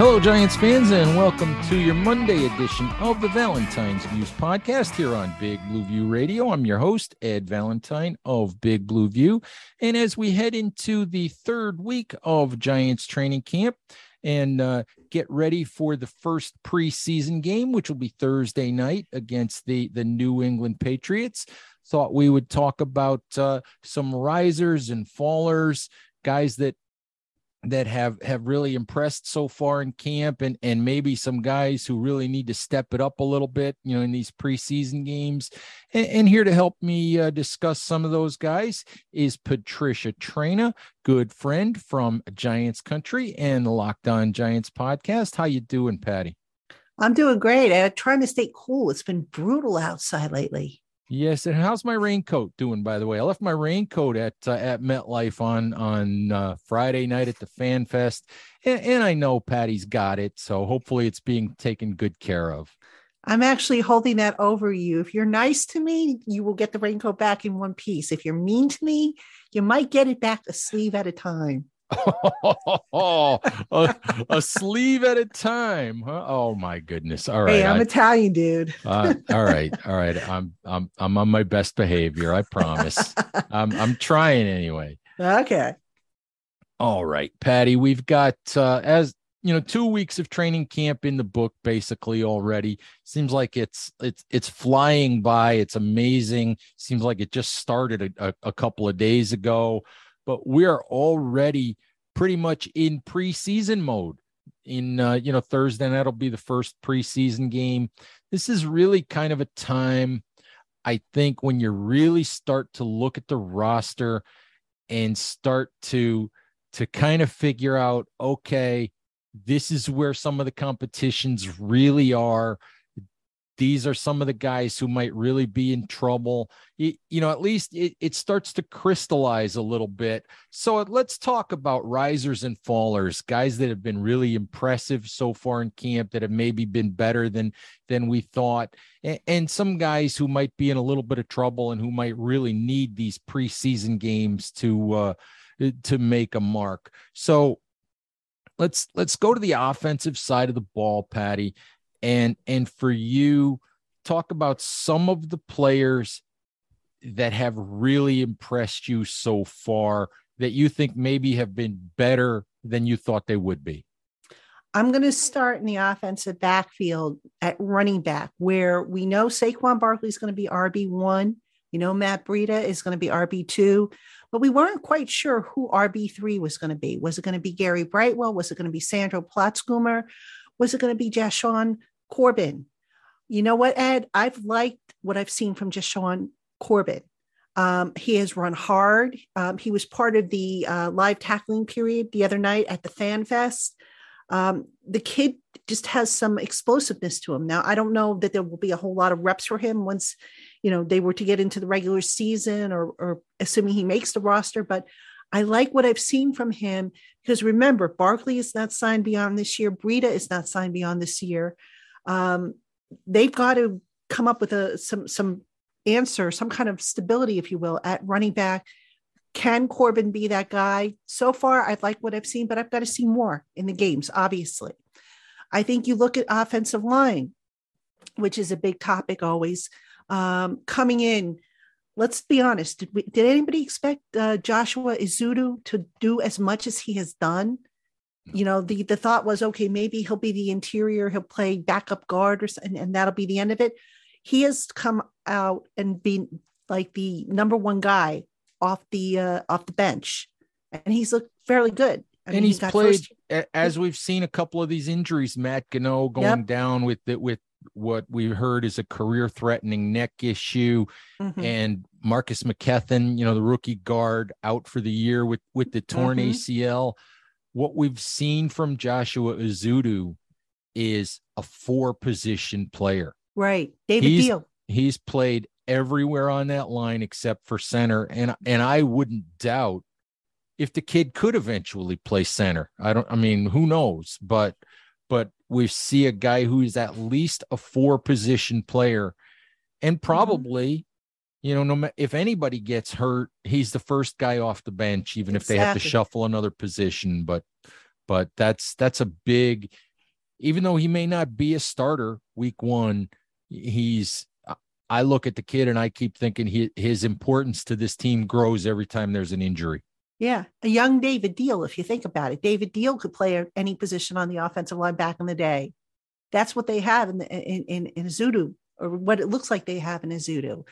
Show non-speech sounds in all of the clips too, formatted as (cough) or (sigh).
Hello, Giants fans, and welcome to your Monday edition of the Valentine's Views podcast here on Big Blue View Radio. I'm your host, Ed Valentine of Big Blue View. And as we head into the third week of Giants training camp and uh, get ready for the first preseason game, which will be Thursday night against the, the New England Patriots, thought we would talk about uh, some risers and fallers, guys that that have have really impressed so far in camp and and maybe some guys who really need to step it up a little bit you know in these preseason games. And, and here to help me uh, discuss some of those guys is Patricia Traina good friend from giants country and the locked on giants podcast. How you doing patty? I'm doing great. I'm trying to stay cool. It's been brutal outside lately Yes, and how's my raincoat doing? By the way, I left my raincoat at uh, at MetLife on on uh, Friday night at the Fan Fest, and, and I know Patty's got it, so hopefully it's being taken good care of. I'm actually holding that over you. If you're nice to me, you will get the raincoat back in one piece. If you're mean to me, you might get it back a sleeve at a time. Oh, a, a, sleeve at a time. Huh? Oh my goodness. All right. Hey, I'm I, Italian, dude. uh, all right. All right. I'm I'm I'm on my best behavior. I promise. (laughs) I'm I'm trying anyway. Okay. All right, Patty. We've got uh, as you know two weeks of training camp in the book basically already seems like it's it's it's flying by it's amazing seems like it just started a, a, a couple of days ago but we are already pretty much in preseason mode. In uh, you know Thursday, that'll be the first preseason game. This is really kind of a time, I think, when you really start to look at the roster and start to to kind of figure out, okay, this is where some of the competitions really are these are some of the guys who might really be in trouble. You, you know, at least it, it, starts to crystallize a little bit. So let's talk about risers and fallers, guys that have been really impressive so far in camp that have maybe been better than than we thought, and, and some guys who might be in a little bit of trouble and who might really need these preseason games to uh, to make a mark. So let's let's go to the offensive side of the ball, Patty and and for you talk about some of the players that have really impressed you so far that you think maybe have been better than you thought they would be I'm going to start in the offensive backfield at running back, where we know Saquon Barkley is going to be RB1. We know Matt Breida is going to be RB2, but we weren't quite sure who RB3 was going to be. Was it going to be Gary Brightwell? Was it going to be Sandro Platzgummer? Was it going to be Jashaun Corbin. You know what, Ed? I've liked what I've seen from Jashaun Corbin. Um, he has run hard. Um, he was part of the uh, live tackling period the other night at the Fan Fest. Um, the kid just has some explosiveness to him. Now, I don't know that there will be a whole lot of reps for him once, you know, they were to get into the regular season or, or assuming he makes the roster, but I like what I've seen from him because remember, Barkley is not signed beyond this year. Breida is not signed beyond this year um, they've got to come up with a some some answer, some kind of stability, if you will, at running back. Can Corbin be that guy? So far, I like what I've seen, but I've got to see more in the games, obviously. I think you look at offensive line, which is a big topic always. Um, coming in, let's be honest, did, we, did anybody expect uh, Joshua Ezeudu to do as much as he has done? You know, the the thought was, okay, maybe he'll be the interior, he'll play backup guard or and, and that'll be the end of it. He has come out and been like the number one guy off the uh, off the bench, and he's looked fairly good. I and mean, he's, he's played first... as we've seen a couple of these injuries. Matt Gono going yep. down with it with what we heard is a career-threatening neck issue, mm-hmm. and Marcus McKethan, you know, the rookie guard, out for the year with with the torn mm-hmm. ACL. What we've seen from Joshua Ezeudu is a four-position player. Right, David he's, Diehl. He's played everywhere on that line except for center, and and I wouldn't doubt if the kid could eventually play center. I don't. I mean, who knows? But but we see a guy who is at least a four position player and mm-hmm. probably. You know no matter if anybody gets hurt he's the first guy off the bench even exactly. if they have to shuffle another position but but that's that's a big even though he may not be a starter week 1 he's I look at the kid and I keep thinking he, his importance to this team grows every time there's an injury. Yeah, a young David Diehl, if you think about it. David Diehl could play any position on the offensive line back in the day. That's what they have in the, in in, in Ezeudu, or what it looks like they have in Ezeudu.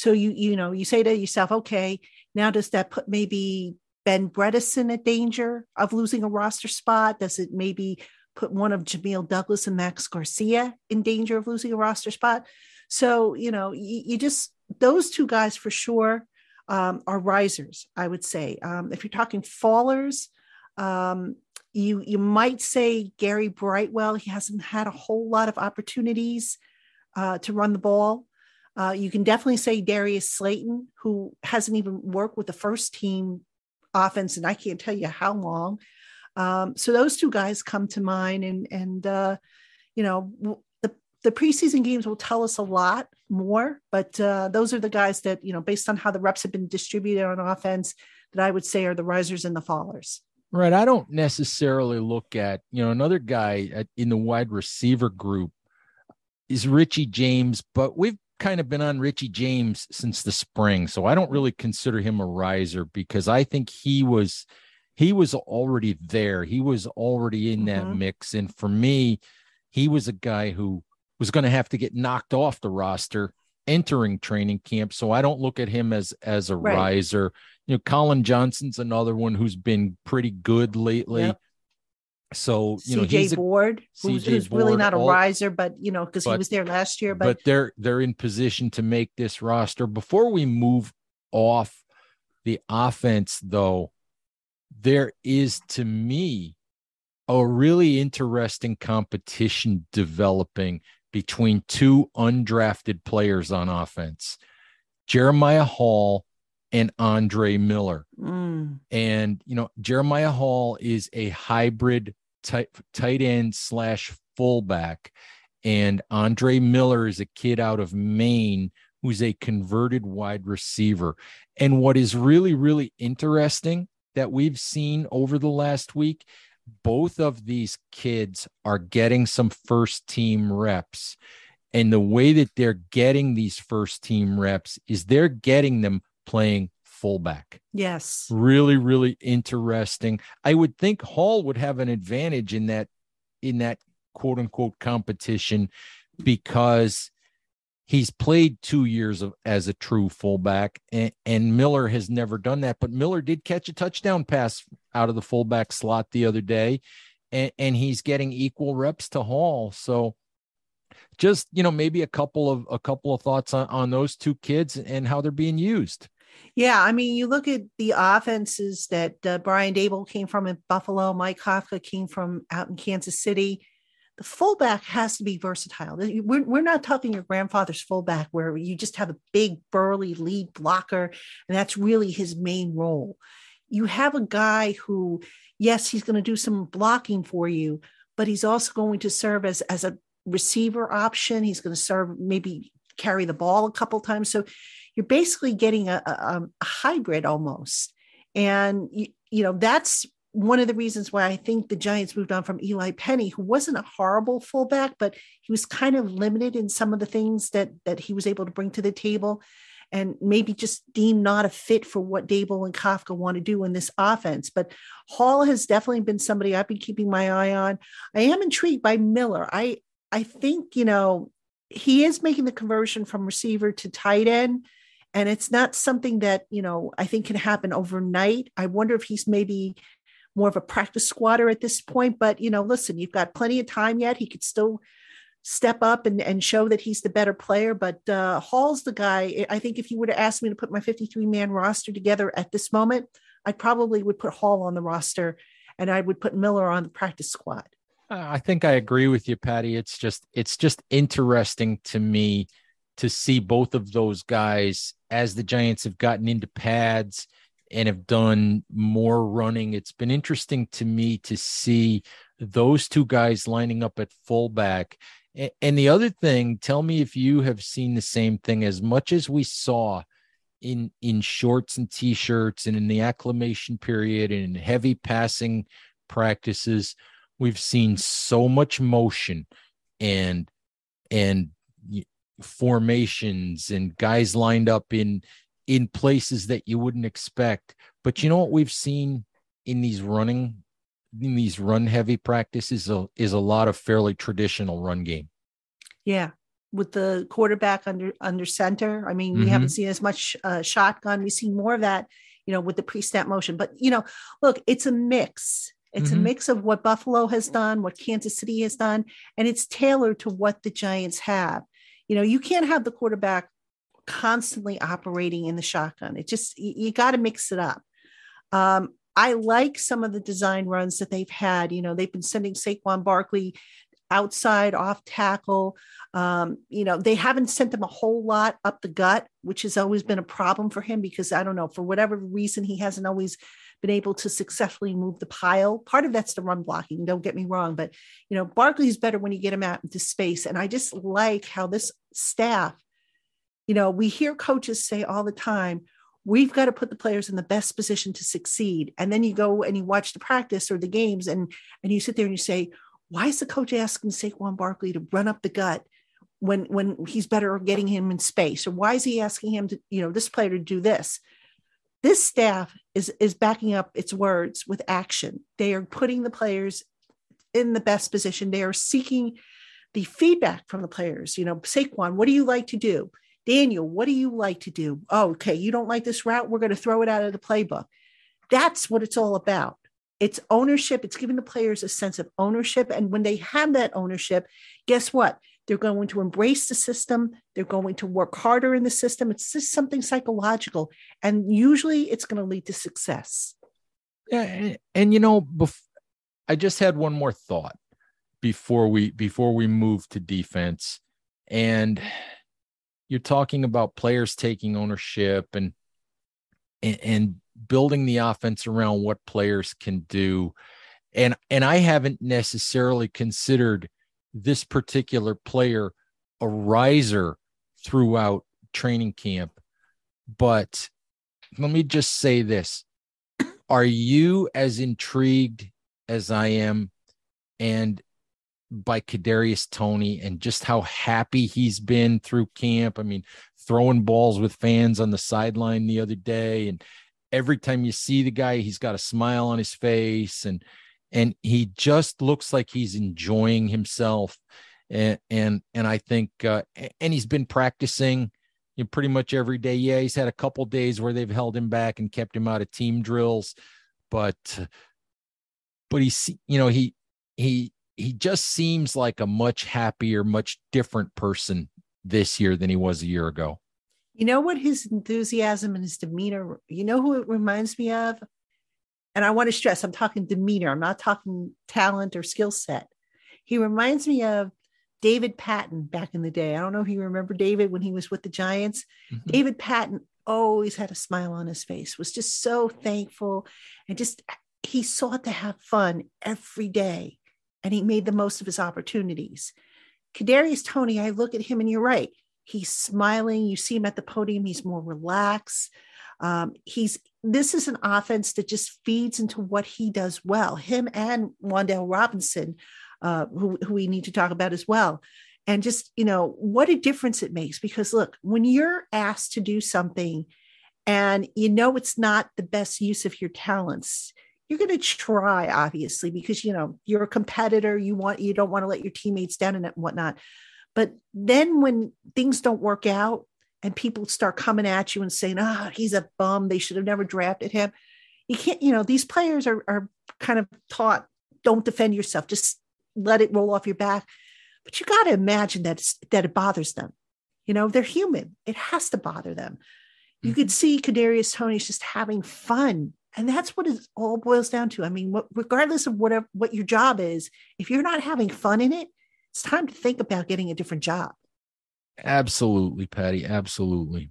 So you you know you say to yourself, okay, now does that put maybe Ben Bredeson at danger of losing a roster spot? Does it maybe put one of Jamil Douglas and Max Garcia in danger of losing a roster spot? So you know you, you just those two guys for sure um, are risers, I would say. Um, if you're talking fallers, um, you you might say Gary Brightwell. He hasn't had a whole lot of opportunities uh, to run the ball. Uh, you can definitely say Darius Slayton, who hasn't even worked with the first team offense, and I can't tell you how long. Um, so those two guys come to mind, and and uh, you know the the preseason games will tell us a lot more, but uh, those are the guys that, you know, based on how the reps have been distributed on offense, that I would say are the risers and the fallers. Right. I don't necessarily look at, you know, another guy at, in the wide receiver group is Richie James, but we've kind of been on Richie James since the spring. So I don't really consider him a riser because I think he was he was already there. He was already in that mm-hmm. mix. And for me, he was a guy who was going to have to get knocked off the roster entering training camp. So I don't look at him as as a right. riser. You know, Collin Johnson's another one who's been pretty good lately. Yep. So you know, CJ he's Board, who's, who's Board, really not a all, riser, but you know, because he was there last year. But, but they're they're in position to make this roster. Before we move off the offense, though, there is to me a really interesting competition developing between two undrafted players on offense Jeremiah Hall and Andre Miller. Mm. And, you know, Jeremiah Hall is a hybrid tight, tight end slash fullback. And Andre Miller is a kid out of Maine who's a converted wide receiver. And what is really, really interesting that we've seen over the last week both of these kids are getting some first team reps. And the way that they're getting these first team reps is they're getting them playing fullback. Yes. Really, really interesting. I would think Hall would have an advantage in that in that quote unquote competition because he's played two years of, as a true fullback, and, and, Miller has never done that. But Miller did catch a touchdown pass out of the fullback slot the other day, and, and he's getting equal reps to Hall. So, just you know, maybe a couple of a couple of thoughts on, on those two kids and how they're being used. Yeah, I mean, you look at the offenses that uh, Brian Daboll came from in Buffalo, Mike Kafka came from out in Kansas City the fullback has to be versatile. We're, we're not talking your grandfather's fullback where you just have a big burly lead blocker and that's really his main role. You have a guy who, yes, he's going to do some blocking for you, but he's also going to serve as, as a receiver option. He's going to serve maybe carry the ball a couple times. So you're basically getting a, a, um, a hybrid almost. And you, you know, that's one of the reasons why I think the Giants moved on from Eli Penny, who wasn't a horrible fullback, but he was kind of limited in some of the things that that he was able to bring to the table. and maybe just deemed not a fit for what Daboll and Kafka want to do in this offense. But Hall has definitely been somebody I've been keeping my eye on. I am intrigued by Miller. I I think, you know, he is making the conversion from receiver to tight end. And it's not something that, you know, I think can happen overnight. I wonder if he's maybe more of a practice squatter at this point. But, you know, listen, you've got plenty of time yet. He could still step up and, and show that he's the better player. But uh, Hall's the guy. I think if you were to ask me to put my 53 man roster together at this moment, I probably would put Hall on the roster and I would put Miller on the practice squad. I think I agree with you, Patty. It's just it's just interesting to me to see both of those guys as the Giants have gotten into pads and have done more running. It's been interesting to me to see those two guys lining up at fullback. And the other thing, tell me if you have seen the same thing as much as we saw in in shorts and t-shirts and in the acclimation period and in heavy passing practices we've seen so much motion and and formations and guys lined up in in places that you wouldn't expect. But you know what we've seen in these running in these run heavy practices is a, is a lot of fairly traditional run game. Yeah. With the quarterback under under center i mean mm-hmm. we haven't seen as much uh, shotgun. We see more of that you know with the pre-snap motion. But you know look it's a mix it's mm-hmm. a mix of what Buffalo has done, what Kansas City has done, and it's tailored to what the Giants have. You know, you can't have the quarterback constantly operating in the shotgun. It just, you, you got to mix it up. Um, I like some of the design runs that they've had. You know, they've been sending Saquon Barkley outside off tackle. Um, you know, they haven't sent him a whole lot up the gut, which has always been a problem for him because I don't know, for whatever reason, he hasn't always been able to successfully move the pile. Part of that's the run blocking, don't get me wrong, but you know, Barkley's better when you get him out into space. And I just like how this staff, you know, we hear coaches say all the time, we've got to put the players in the best position to succeed. And then you go and you watch the practice or the games and and you sit there and you say, why is the coach asking Saquon Barkley to run up the gut when when he's better getting him in space? Or why is he asking him to, you know, this player to do this? This staff is is backing up its words with action. They are putting the players in the best position. They are seeking the feedback from the players. You know, Saquon, what do you like to do? Daniel, what do you like to do? Oh, okay, you don't like this route. We're going to throw it out of the playbook. That's what it's all about. It's ownership. It's giving the players a sense of ownership. And when they have that ownership, guess what? They're going to embrace the system. They're going to work harder in the system. It's just something psychological. And usually it's going to lead to success. Yeah. And, and you know, bef- I just had one more thought before we before we move to defense. And you're talking about players taking ownership and and, and building the offense around what players can do and and I haven't necessarily considered this particular player a riser throughout training camp. But let me just say this Are you as intrigued as I am and by Kadarius Toney and just how happy he's been through camp? I mean, throwing balls with fans on the sideline the other day and every time you see the guy he's got a smile on his face and and he just looks like he's enjoying himself and and and I think uh, and he's been practicing you know, pretty much every day. Yeah, he's had a couple days where they've held him back and kept him out of team drills, but but he's you know he he he just seems like a much happier, much different person this year than he was a year ago. You know what his enthusiasm and his demeanor, you know who it reminds me of? And I want to stress, I'm talking demeanor, I'm not talking talent or skill set. He reminds me of David Patten back in the day. I don't know if you remember David when he was with the Giants. Mm-hmm. David Patten always had a smile on his face, was just so thankful and just he sought to have fun every day and he made the most of his opportunities. Kadarius Toney, I look at him and you're right. He's smiling. You see him at the podium. He's more relaxed. Um, he's this is an offense that just feeds into what he does well. Him and Wan'Dale Robinson, uh, who, who we need to talk about as well. and just, you know, what a difference it makes. Because look, when you're asked to do something and you know it's not the best use of your talents, you're going to try, obviously, because you know you're a competitor. You want you don't want to let your teammates down and whatnot. But then when things don't work out and people start coming at you and saying, "Ah, oh, he's a bum. They should have never drafted him," you can't. You know these players are are kind of taught don't defend yourself. Just let it roll off your back. But you got to imagine that that it bothers them. You know, they're human. It has to bother them. You mm-hmm. could see Kadarius Toney's just having fun and that's what it all boils down to. I mean, what, regardless of whatever what your job is, if you're not having fun in it, it's time to think about getting a different job. Absolutely, Patty. Absolutely.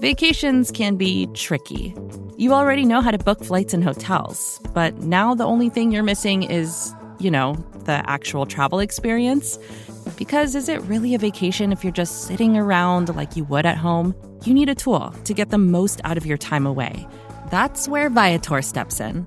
Vacations can be tricky. You already know how to book flights and hotels, but now the only thing you're missing is, you know, the actual travel experience. Because is it really a vacation if you're just sitting around like you would at home? You need a tool to get the most out of your time away. That's where Viator steps in.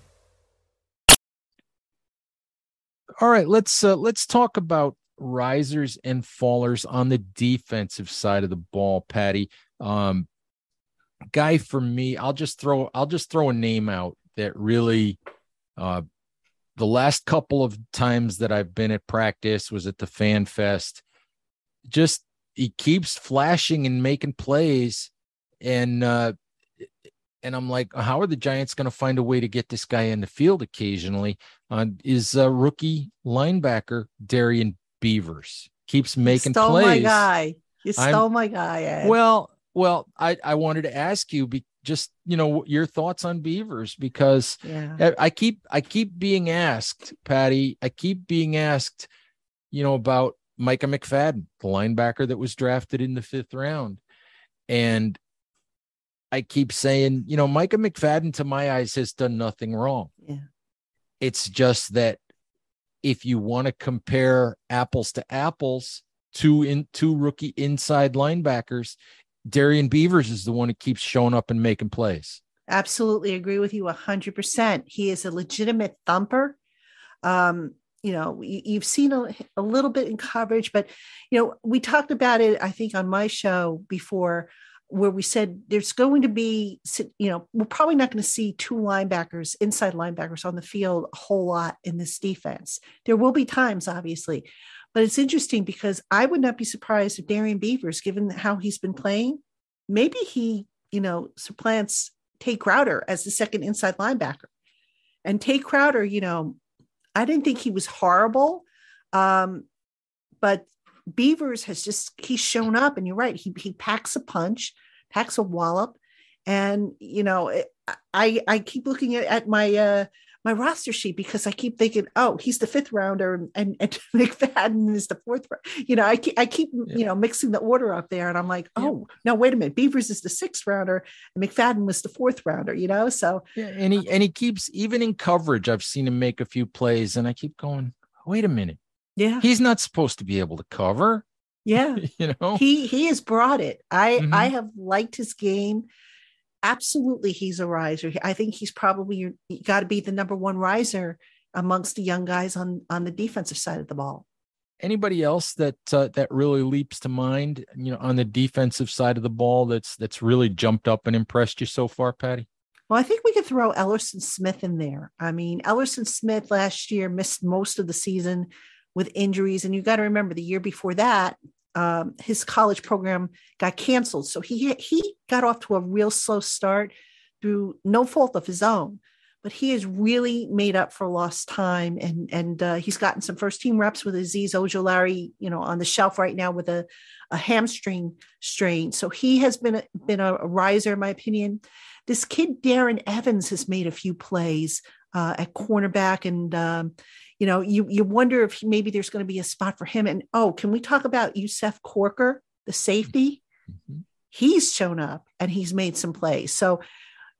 All right, let's uh, let's talk about risers and fallers on the defensive side of the ball, Patty. Um, guy for me, I'll just throw I'll just throw a name out that really uh, the last couple of times that I've been at practice was at the Fan Fest. Just he keeps flashing and making plays, and uh, and I'm like, how are the Giants going to find a way to get this guy in the field occasionally? Uh, is a rookie linebacker Darrian Beavers keeps making you stole plays. my guy. You stole I'm, my guy. Ed. Well, well, I I wanted to ask you be, just you know your thoughts on Beavers because yeah. I, I keep I keep being asked, Patty. I keep being asked, you know, about Micah McFadden, the linebacker that was drafted in the fifth round, and I keep saying, you know, Micah McFadden, to my eyes, has done nothing wrong. Yeah. It's just that if you want to compare apples to apples, two in two rookie inside linebackers, Darrian Beavers is the one who keeps showing up and making plays. Absolutely agree with you 100%. He is a legitimate thumper. Um, you know, you've seen a, a little bit in coverage, but, you know, we talked about it, I think, on my show before where we said there's going to be, you know, we're probably not going to see two linebackers, inside linebackers on the field a whole lot in this defense. There will be times, obviously, but it's interesting because I would not be surprised if Darrian Beavers, given how he's been playing, maybe he, you know, supplants Tae Crowder as the second inside linebacker. And Tae Crowder, you know, I didn't think he was horrible. Um, but Beavers has just he's shown up, and you're right. He he packs a punch, packs a wallop, and you know I I keep looking at, at my uh my roster sheet because I keep thinking, oh, he's the fifth rounder and, and (laughs) McFadden is the fourth. Round. You know, I keep, I keep yeah. you know mixing the order up there, and I'm like, oh, yeah. no, wait a minute, Beavers is the sixth rounder, and McFadden was the fourth rounder. You know, so yeah, and he and he keeps even in coverage. I've seen him make a few plays, and I keep going, wait a minute, yeah. He's not supposed to be able to cover. Yeah. (laughs) you know, he he has brought it. I mm-hmm. I have liked his game. Absolutely, he's a riser. I think he's probably you got to be the number one riser amongst the young guys on on the defensive side of the ball. Anybody else that uh, that really leaps to mind, you know, on the defensive side of the ball that's that's really jumped up and impressed you so far, Patty? Well, I think we could throw Elerson Smith in there. I mean, Elerson Smith last year missed most of the season with injuries. And you got to remember the year before that, um, his college program got canceled. So he he got off to a real slow start through no fault of his own. but he has really made up for lost time and and uh, he's gotten some first team reps with Azeez Ojulari, you know, on the shelf right now with a, a hamstring strain. So he has been a, been a, riser, in my opinion. This kid Darren Evans has made a few plays uh, at cornerback, and um, you know, you you wonder if maybe there's going to be a spot for him. And oh, can we talk about Yusef Corker, the safety? Mm-hmm. He's shown up and he's made some plays. So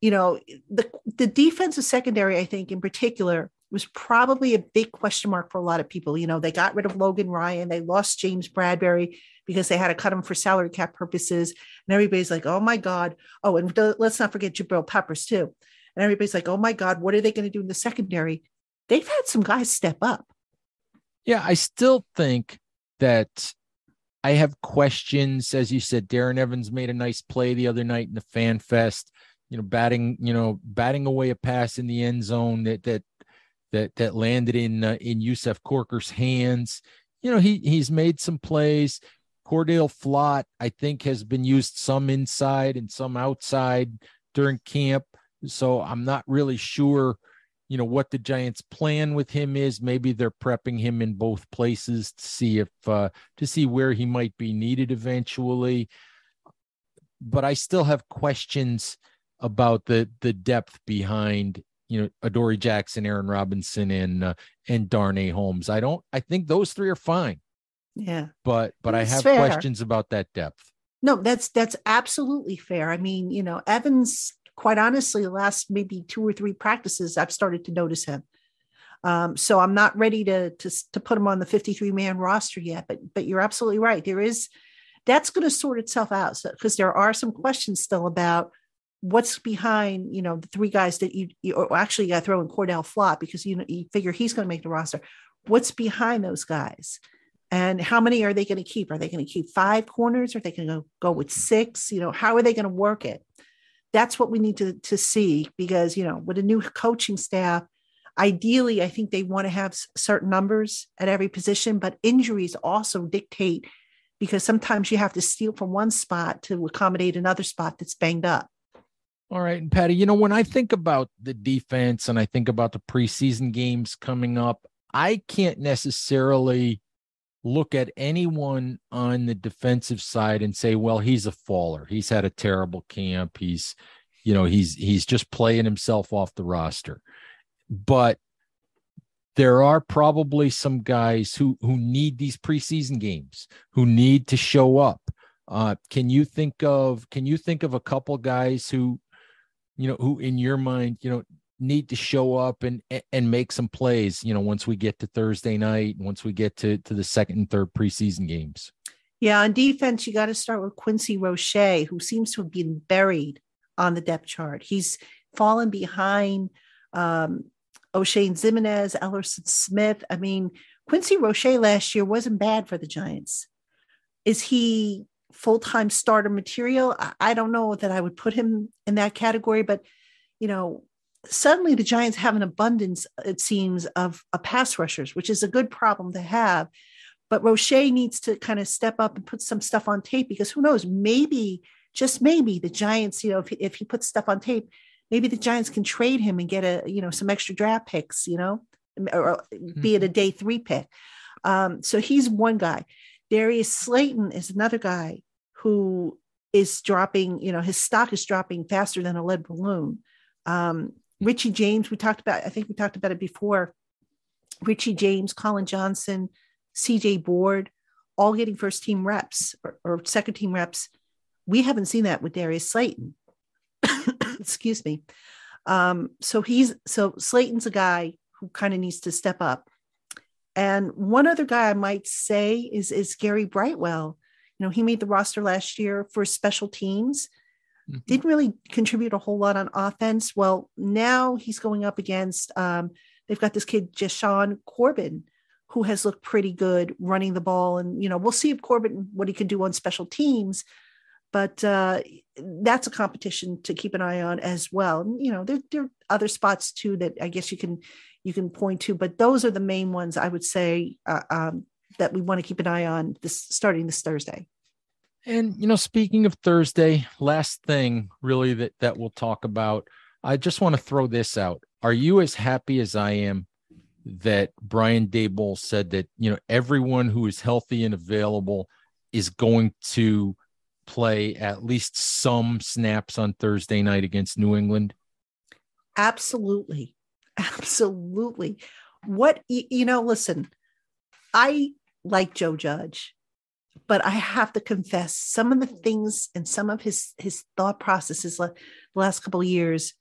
you know, the the defensive secondary, I think in particular, was probably a big question mark for a lot of people. You know, they got rid of Logan Ryan, they lost James Bradberry because they had to cut him for salary cap purposes, and everybody's like, "Oh my God!" Oh, and let's not forget Jabril Peppers too. And everybody's like, "Oh my God, what are they going to do in the secondary?" They've had some guys step up. Yeah, I still think that I have questions. As you said, Darren Evans made a nice play the other night in the Fan Fest you know, batting, you know, batting away a pass in the end zone that that that that landed in uh, in Yusef Corker's hands. You know, he he's made some plays. Cordale Flott, I think, has been used some inside and some outside during camp. So I'm not really sure, you know, what the Giants' plan with him is. Maybe they're prepping him in both places to see if uh, to see where he might be needed eventually. But I still have questions about the the depth behind you know Adoree Jackson, Aaron Robinson, and uh, and Darnay Holmes. I don't. I think those three are fine. Yeah, but but that's I have fair. questions about that depth. No, that's that's absolutely fair. I mean, you know, Evans. Quite honestly, the last maybe two or three practices, I've started to notice him. Um, so I'm not ready to, to to put him on the 53 man roster yet. But but you're absolutely right. There is that's going to sort itself out because so, there are some questions still about what's behind you know the three guys that you, you actually got to throw in Cordale Flott because you know you figure he's going to make the roster. What's behind those guys, and how many are they going to keep? Are they going to keep five corners? Are they going to go with six? You know, how are they going to work it? That's what we need to to see because you know with a new coaching staff, ideally I think they want to have certain numbers at every position, but injuries also dictate because sometimes you have to steal from one spot to accommodate another spot that's banged up. All right. And Patty, you know, when I think about the defense and I think about the preseason games coming up, I can't necessarily look at anyone on the defensive side and say, well, he's a faller. He's had a terrible camp. He's, you know, he's he's just playing himself off the roster. But there are probably some guys who who need these preseason games, who need to show up. Uh, can you think of can you think of a couple guys who you know, who in your mind, you know, need to show up and and make some plays, you know, once we get to Thursday night, once we get to to the second and third preseason games. Yeah, on defense, you got to start with Quincy Roche, who seems to have been buried on the depth chart. He's fallen behind um, Oshane Ximines, Elerson Smith. I mean, Quincy Roche last year wasn't bad for the Giants. Is he full-time starter material. I don't know that I would put him in that category, but you know, suddenly the Giants have an abundance, it seems, of, of pass rushers, which is a good problem to have. But Roche needs to kind of step up and put some stuff on tape because who knows, maybe, just maybe the Giants, you know, if he, if he puts stuff on tape, maybe the Giants can trade him and get a, you know, some extra draft picks, you know, or be it a mm-hmm. day three pick. Um, so he's one guy. Darius Slayton is another guy who is dropping, you know, his stock is dropping faster than a lead balloon. Um, Richie James, we talked about, I think we talked about it before. Richie James, Collin Johnson, CJ Board, all getting first team reps or, or second team reps. We haven't seen that with Darius Slayton. (coughs) Excuse me. Um, so he's so Slayton's a guy who kind of needs to step up. And one other guy I might say is is Gary Brightwell. You know, he made the roster last year for special teams. Mm-hmm. Didn't really contribute a whole lot on offense. Well, now he's going up against um, they've got this kid Jashaun Corbin, who has looked pretty good running the ball. And you know, we'll see if Corbin what he can do on special teams. But uh, that's a competition to keep an eye on as well. You know, there, there are other spots too that I guess you can you can point to, but those are the main ones I would say uh, um, that we want to keep an eye on this starting this Thursday. And you know, speaking of Thursday, last thing really that that we'll talk about, I just want to throw this out. are you as happy as I am that Brian Daboll said that you know everyone who is healthy and available is going to play at least some snaps on Thursday night against New England? Absolutely. (laughs) Absolutely. What you know, listen, I like Joe Judge, but I have to confess some of the things and some of his his thought processes the last couple of years,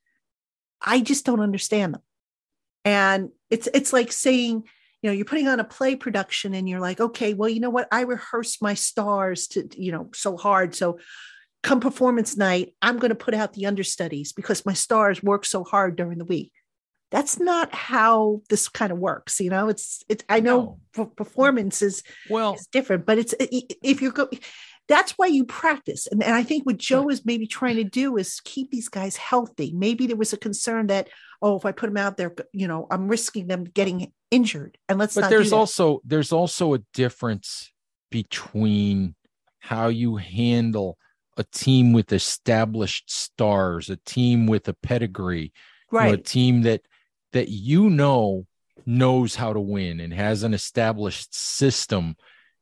I just don't understand them. And it's it's like saying, you know, you're putting on a play production and you're like, okay, well, you know what? I rehearsed my stars to, you know, so hard. So come performance night, I'm going to put out the understudies because my stars work so hard during the week. That's not how this kind of works. You know, it's, it's, I know no. performance is, well, is different, but it's, if you're go, that's why you practice. And, and I think what Joe is maybe trying to do is keep these guys healthy. Maybe there was a concern that, oh, if I put them out there, you know, I'm risking them getting injured. And let's but there's also there's also a difference between how you handle a team with established stars, a team with a pedigree, right. You know, a team that that you know knows how to win and has an established system.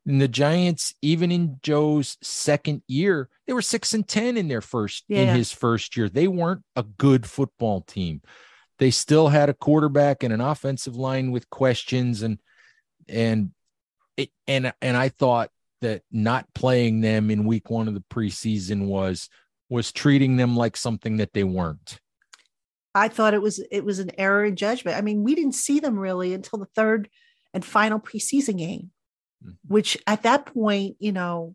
And the Giants, even in Joe's second year, they were six and ten in their first yeah. in his first year. They weren't a good football team. They still had a quarterback and an offensive line with questions and and it and and I thought that not playing them in week one of the preseason was was treating them like something that they weren't. I thought it was it was an error in judgment. I mean, we didn't see them really until the third and final preseason game, mm-hmm. which at that point, you know,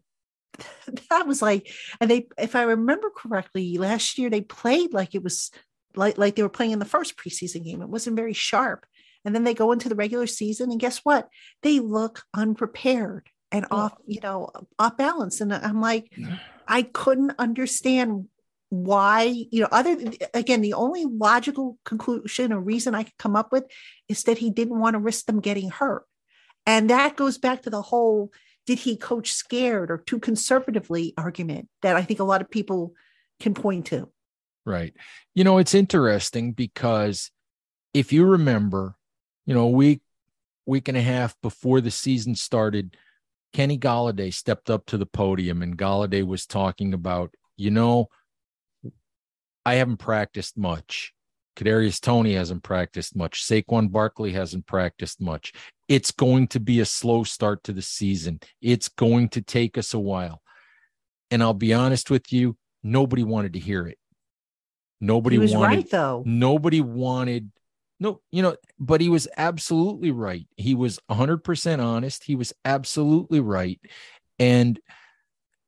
(laughs) that was like, and they, if I remember correctly, last year they played like it was like like they were playing in the first preseason game. It wasn't very sharp. And then they go into the regular season, and guess what? They look unprepared and off, you know, off balance. And I'm like, (sighs) I couldn't understand why, you know, other again, the only logical conclusion or reason I could come up with is that he didn't want to risk them getting hurt. And that goes back to the whole did he coach scared or too conservatively argument that I think a lot of people can point to. Right. You know, it's interesting because if you remember, you know, a week, week and a half before the season started, Kenny Golladay stepped up to the podium and Golladay was talking about, you know, I haven't practiced much. Kadarius Toney hasn't practiced much. Saquon Barkley hasn't practiced much. It's going to be a slow start to the season. It's going to take us a while. And I'll be honest with you, nobody wanted to hear it. Nobody was wanted, right though. Nobody wanted no, you know, but he was absolutely right. He was 100% honest. He was absolutely right. And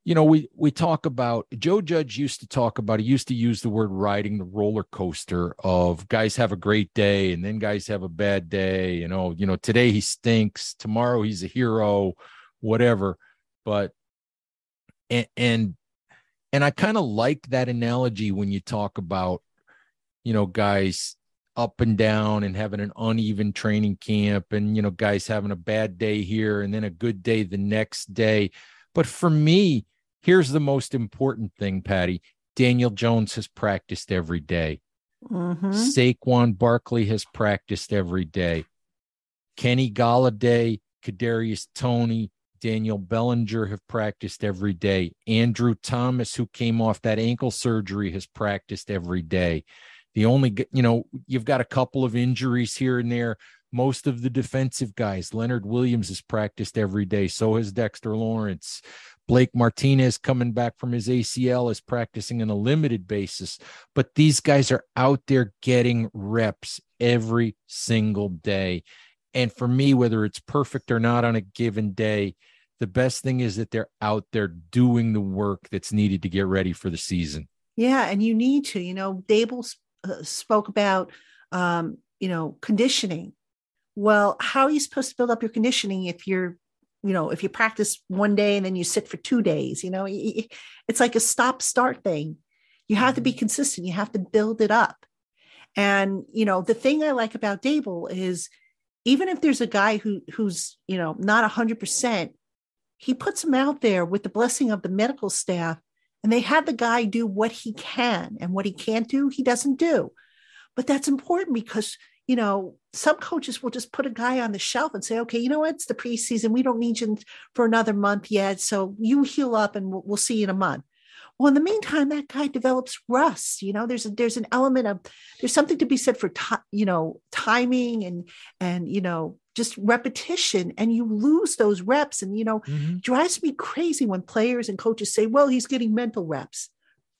you know, we we talk about Joe Judge used to talk about he used to use the word riding the roller coaster of guys have a great day and then guys have a bad day, you oh, know, you know, today he stinks, tomorrow he's a hero, whatever. But and and and I kind of like that analogy when you talk about, you know, guys up and down and having an uneven training camp and, you know, guys having a bad day here and then a good day the next day. But for me, here's the most important thing, Patty Daniel Jones has practiced every day. Mm-hmm. Saquon Barkley has practiced every day. Kenny Golladay, Kadarius Toney, Daniel Bellinger have practiced every day. Andrew Thomas, who came off that ankle surgery, has practiced every day. The only, you know, you've got a couple of injuries here and there. Most of the defensive guys, Leonard Williams has practiced every day. So has Dexter Lawrence. Blake Martinez coming back from his ACL is practicing on a limited basis. But these guys are out there getting reps every single day. And for me, whether it's perfect or not on a given day, the best thing is that they're out there doing the work that's needed to get ready for the season. Yeah, and you need to. You know, Daboll uh, spoke about, um, you know, conditioning. Well, how are you supposed to build up your conditioning if you're, you know, if you practice one day and then you sit for two days? You know, it's like a stop start thing. You have to be mm-hmm. consistent. You have to build it up. And you know, the thing I like about Daboll is even if there's a guy who who's you know not 100% he puts him out there with the blessing of the medical staff and they have the guy do what he can and what he can't do he doesn't do But that's important because, you know, some coaches will just put a guy on the shelf and say, okay, you know what? It's the preseason. We don't need you for another month yet. So you heal up and we'll, we'll see you in a month. Well, in the meantime, that guy develops rust. You know, there's a, there's an element of there's something to be said for t- you know timing and and you know just repetition, and you lose those reps. And you know, mm-hmm. drives me crazy when players and coaches say, "Well, he's getting mental reps."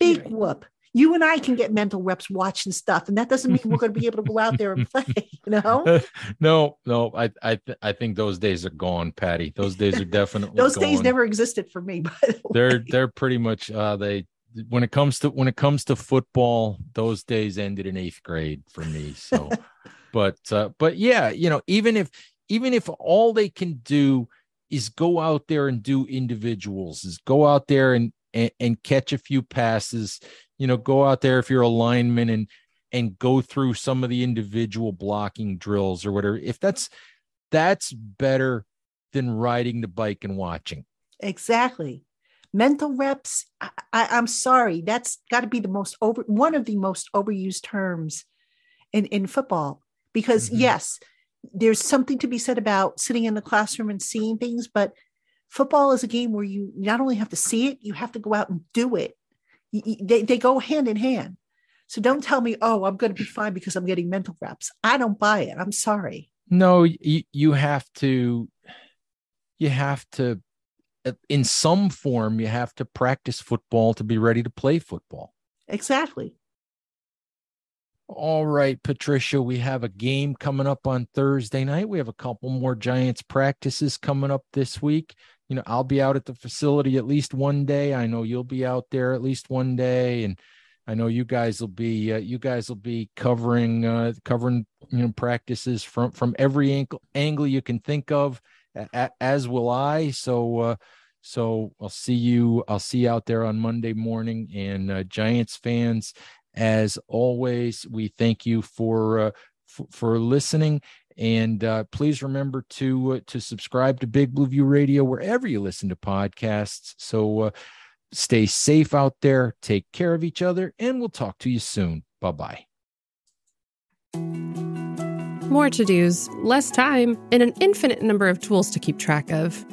Big right. whoop you and I can get mental reps watching stuff, and that doesn't mean we're going to be able to go out there and (laughs) play. You know? (laughs) no, no. I I th- I think those days are gone, Patty. Those days are definitely those gone. days never existed for me. By the they're they're pretty much uh, they when it comes to when it comes to football, those days ended in eighth grade for me. So, (laughs) but uh, but yeah, you know, even if even if all they can do is go out there and do individuals, is go out there and and, and catch a few passes, you know, go out there if you're a lineman and and go through some of the individual blocking drills or whatever. If that's that's better than riding the bike and watching. Exactly. Mental reps. I, I, am sorry, that's got to be the most over one of the most overused terms in in football because mm-hmm. yes, there's something to be said about sitting in the classroom and seeing things, but football is a game where you not only have to see it, you have to go out and do it they, they go hand in hand. So don't tell me, oh, I'm going to be fine because I'm getting mental reps. I don't buy it. I'm sorry. No, you, you have to, you have to, uh, in some form, you have to practice football to be ready to play football. Exactly. All right, Patricia, we have a game coming up on Thursday night. We have a couple more Giants practices coming up this week you know, I'll be out at the facility at least one day. I know you'll be out there at least one day, and I know you guys will be uh, you guys will be covering uh, covering you know practices from from every angle angle you can think of, a, as will I. So uh, so I'll see you I'll see you out there on Monday morning. And uh, Giants fans, as always, we thank you for uh, f- for listening and uh, please remember to uh, to subscribe to Big Blue View Radio wherever you listen to podcasts. So uh, stay safe out there, take care of each other, and we'll talk to you soon. Bye bye. More to dos, less time, and an infinite number of tools to keep track of.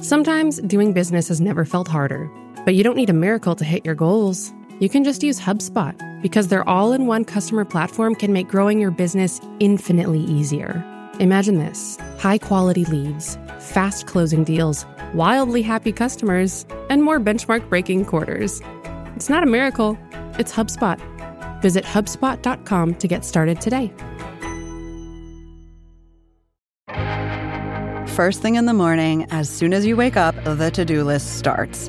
Sometimes doing business has never felt harder, but you don't need a miracle to hit your goals. You can just use HubSpot because their all in one customer platform can make growing your business infinitely easier. Imagine this high quality leads, fast closing deals, wildly happy customers, and more benchmark breaking quarters. It's not a miracle, it's HubSpot. Visit HubSpot.com to get started today. First thing in the morning, as soon as you wake up, the to do list starts.